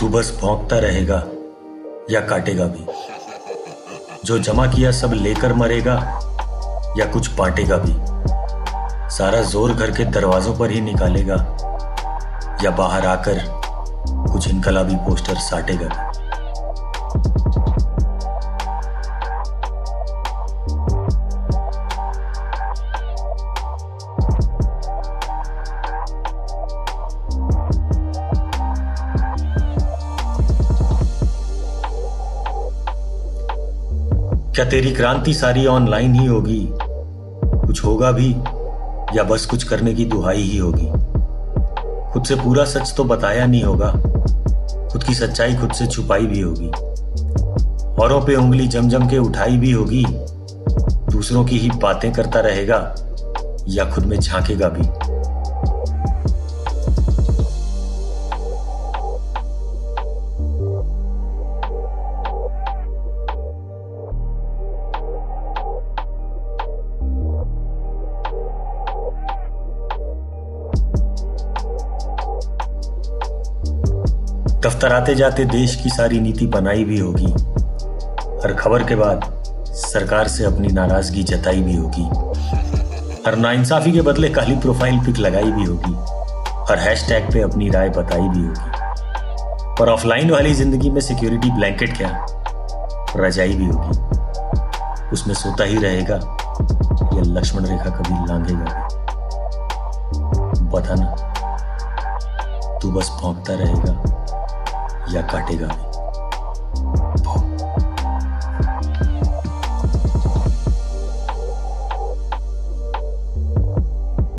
तू बस भोंकता रहेगा या काटेगा भी। जो जमा किया सब लेकर मरेगा या कुछ बांटेगा भी। सारा ज़ोर घर के दरवाजों पर ही निकालेगा या बाहर आकर कुछ इनकलाबी पोस्टर साटेगा भी। क्या तेरी क्रांति सारी ऑनलाइन ही होगी? कुछ होगा भी, या बस कुछ करने की दुहाई ही होगी? खुद से पूरा सच तो बताया नहीं होगा। खुद की सच्चाई खुद से छुपाई भी होगी। औरों पे उंगली जम जम के उठाई भी होगी। दूसरों की ही बातें करता रहेगा, या खुद में झांकेगा भी। दफ्तर आते जाते देश की सारी नीति बनाई भी होगी। हर खबर के बाद सरकार से अपनी नाराज़गी जताई भी होगी। हर नाइंसाफी के बदले काली प्रोफ़ाइल पिक लगाई भी होगी। हर हैशटैग पे अपनी राय बताई भी होगी। पर ऑफलाइन वाली ज़िंदगी में सिक्योरिटी ब्लैंकेट क्या? रजाई भी होगी। उसमें सोता ही रहेगा, या लक्ष्मण रेखा कभी लांघेगा भी। बताना तू बस भौंकता रहेगा। या काटेगा भी